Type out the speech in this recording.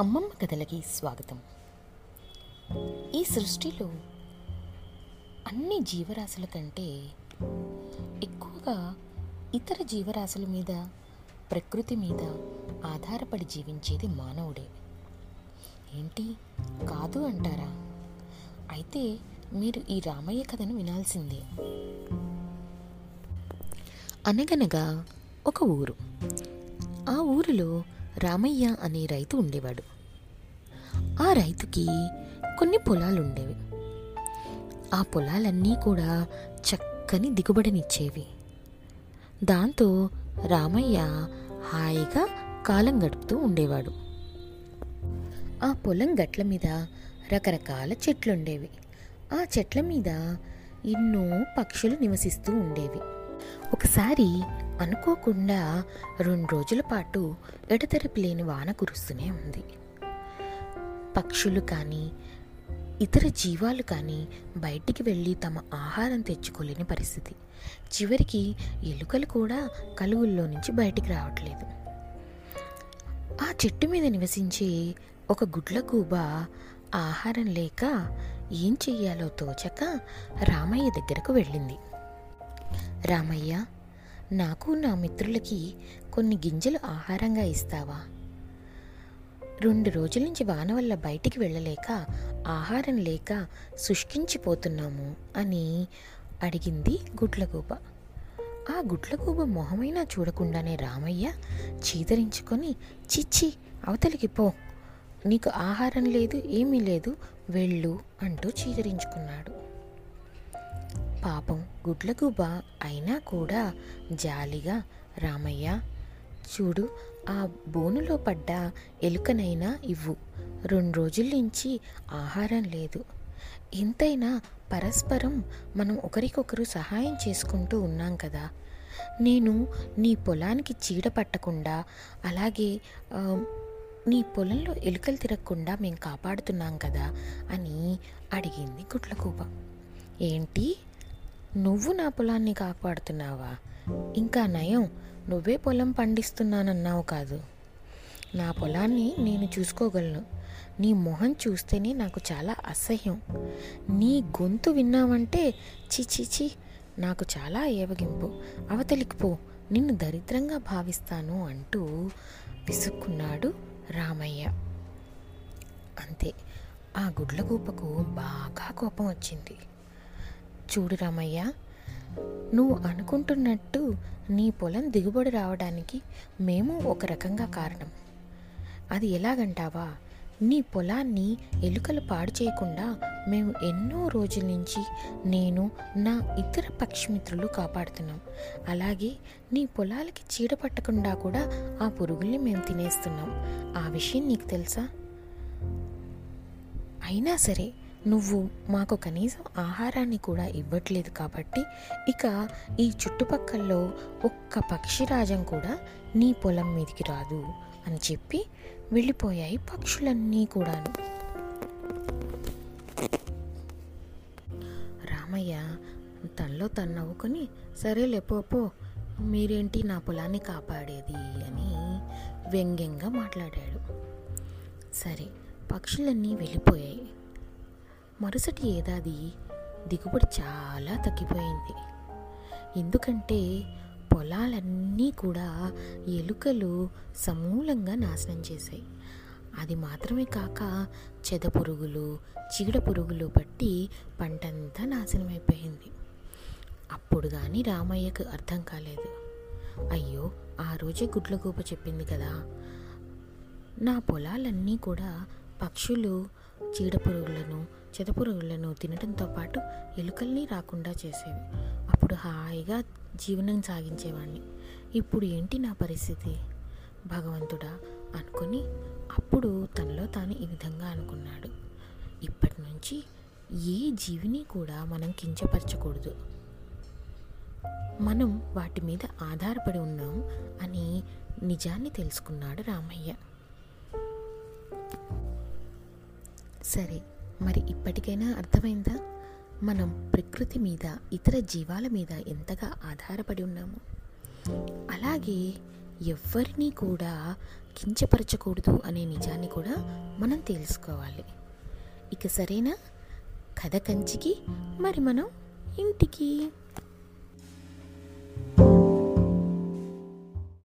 అమ్మమ్మ కథలకి స్వాగతం. ఈ సృష్టిలో అన్ని జీవరాశుల కంటే ఎక్కువగా ఇతర జీవరాశుల మీద ప్రకృతి మీద ఆధారపడి జీవించేది మానవుడే. ఏంటి? కాదు అంటారా? అయితే మీరు ఈ రామయ్య కథను వినాల్సిందే. అనగనగా ఒక ఊరు. ఆ ఊరిలో రామయ్య అనే రైతు ఉండేవాడు. ఆ రైతుకి కొన్ని పొలాలు ఉండేవి ఆ పొలాలన్నీ కూడా చక్కని దిగుబడినిచ్చేవి. దాంతో రామయ్య హాయిగా కాలం గడుపుతూ ఉండేవాడు. ఆ పొలం గట్ల మీద రకరకాల చెట్లుండేవి. ఆ చెట్ల మీద ఎన్నో పక్షులు నివసిస్తూ ఉండేవి. ఒకసారి అనుకోకుండా రెండు రోజుల పాటు ఎడతెరపి లేని వాన కురుస్తూనే ఉంది. పక్షులు కానీ ఇతర జీవాలు కానీ బయటికి వెళ్ళి తమ ఆహారం తెచ్చుకోలేని పరిస్థితి. చివరికి ఎలుకలు కూడా కలుగుల్లో నుంచి బయటికి రావట్లేదు. ఆ చెట్టు మీద నివసించే ఒక గుడ్లగూబ ఆహారం లేక ఏం చెయ్యాలో తోచక రామయ్య దగ్గరకు వెళ్ళింది. రామయ్య నాకు నా మిత్రులకి కొన్ని గింజలు ఆహారంగా ఇస్తావా? రెండు రోజుల నుంచి వాన వల్ల బయటికి వెళ్ళలేక ఆహారం లేక శుష్కించిపోతున్నాము అని అడిగింది గుడ్లగూబ. ఆ గుడ్లగూబ మొహమైనా చూడకుండానే రామయ్య చీదరించుకొని చిచ్చి అవతలికి పో. నీకు ఆహారం లేదు ఏమీ లేదు వెళ్ళు అంటూ చీదరించుకున్నాడు. పాపం గుడ్లగూబ అయినా కూడా జాలిగా రామయ్య చూడు ఆ బోనులో పడ్డ ఎలుకనైనా ఇవ్వు. రెండు రోజుల నుంచి ఆహారం లేదు. ఎంతైనా పరస్పరం మనం ఒకరికొకరు సహాయం చేసుకుంటూ ఉన్నాం కదా. నేను నీ పొలానికి చీడ పట్టకుండా అలాగే నీ పొలంలో ఎలుకలు తిరగకుండా మేము కాపాడుతున్నాం కదా అని అడిగింది గుడ్లగూబ ఏంటి? నువ్వు నా పొలాన్ని కాపాడుతున్నావా? ఇంకా నయం నువ్వే పొలం పండిస్తున్నానన్నావు కాదు. నా పొలాన్ని నేను చూసుకోగలను. నీ మొహం చూస్తేనే నాకు చాలా అసహ్యం. నీ గొంతు విన్నావంటే చిచిచి నాకు చాలా ఏవగింపు అవతలికి పో నిన్ను దరిద్రంగా భావిస్తాను అంటూ విసుక్కున్నాడు రామయ్య. అంతే. ఆ గుడ్లగూపకు బాగా కోపం వచ్చింది. చూడు రామయ్య నువ్వు అనుకుంటున్నట్టు నీ పొలం దిగుబడి రావడానికి మేము ఒక రకంగా కారణం. అది ఎలాగంటావా? నీ పొలాన్ని ఎలుకలు పాడు చేయకుండా మేము ఎన్నో రోజుల నుంచి నేను నా ఇతర పక్షిమిత్రులు కాపాడుతున్నాం. అలాగే నీ పొలాలకి చీడ పట్టకుండా కూడా ఆ పురుగుల్ని మేము తినేస్తున్నాం. ఆ విషయం నీకు తెలుసా? అయినా సరే నువ్వు మాకు కనీసం ఆహారాన్ని కూడా ఇవ్వట్లేదు కాబట్టి ఇక ఈ చుట్టుపక్కల్లో ఒక్క పక్షిరాజం కూడా నీ పొలం మీదికి రాదు అని చెప్పి వెళ్ళిపోయాయి పక్షులన్నీ కూడాను. రామయ్య తనలో తను నవ్వుకొని సరేలే పో మీరేంటి నా పొలాన్ని కాపాడేది? అని వ్యంగ్యంగా మాట్లాడాడు. సరే పక్షులన్నీ వెళ్ళిపోయాయి. మరుసటి ఏడాది దిగుబడి చాలా తగ్గిపోయింది. ఎందుకంటే పొలాలన్నీ కూడా ఎలుకలు సమూలంగా నాశనం చేశాయి. అది మాత్రమే కాక చెద పురుగులు చీడ పురుగులు పట్టి పంటంతా నాశనమైపోయింది. అప్పుడు కానీ రామయ్యకు అర్థం కాలేదు. అయ్యో ఆ రోజే గుడ్లగూప చెప్పింది కదా. నా పొలాలన్నీ కూడా పక్షులు చీడపురుగులను చెదపురుగులను తినడంతో పాటు ఎలుకల్ని రాకుండా చేసేవి. అప్పుడు హాయిగా జీవనం సాగించేవాడిని ఇప్పుడు ఏంటి నా పరిస్థితి? భగవంతుడా అనుకొని అప్పుడు తనలో తాను ఈ విధంగా అనుకున్నాడు. ఇప్పటి నుంచి ఏ జీవిని కూడా మనం కించపరచకూడదు. మనం వాటి మీద ఆధారపడి ఉన్నాం అని నిజాన్ని తెలుసుకున్నాడు రామయ్య. సరే మరి ఇప్పటికైనా అర్థమైందా? మనం ప్రకృతి మీద ఇతర జీవాల మీద ఎంతగా ఆధారపడి ఉన్నాము? అలాగే ఎవ్వరినీ కూడా కించపరచకూడదు అనే నిజాన్ని కూడా మనం తెలుసుకోవాలి. ఇక సరేనా? కథ కంచికి మరి మనం ఇంటికి.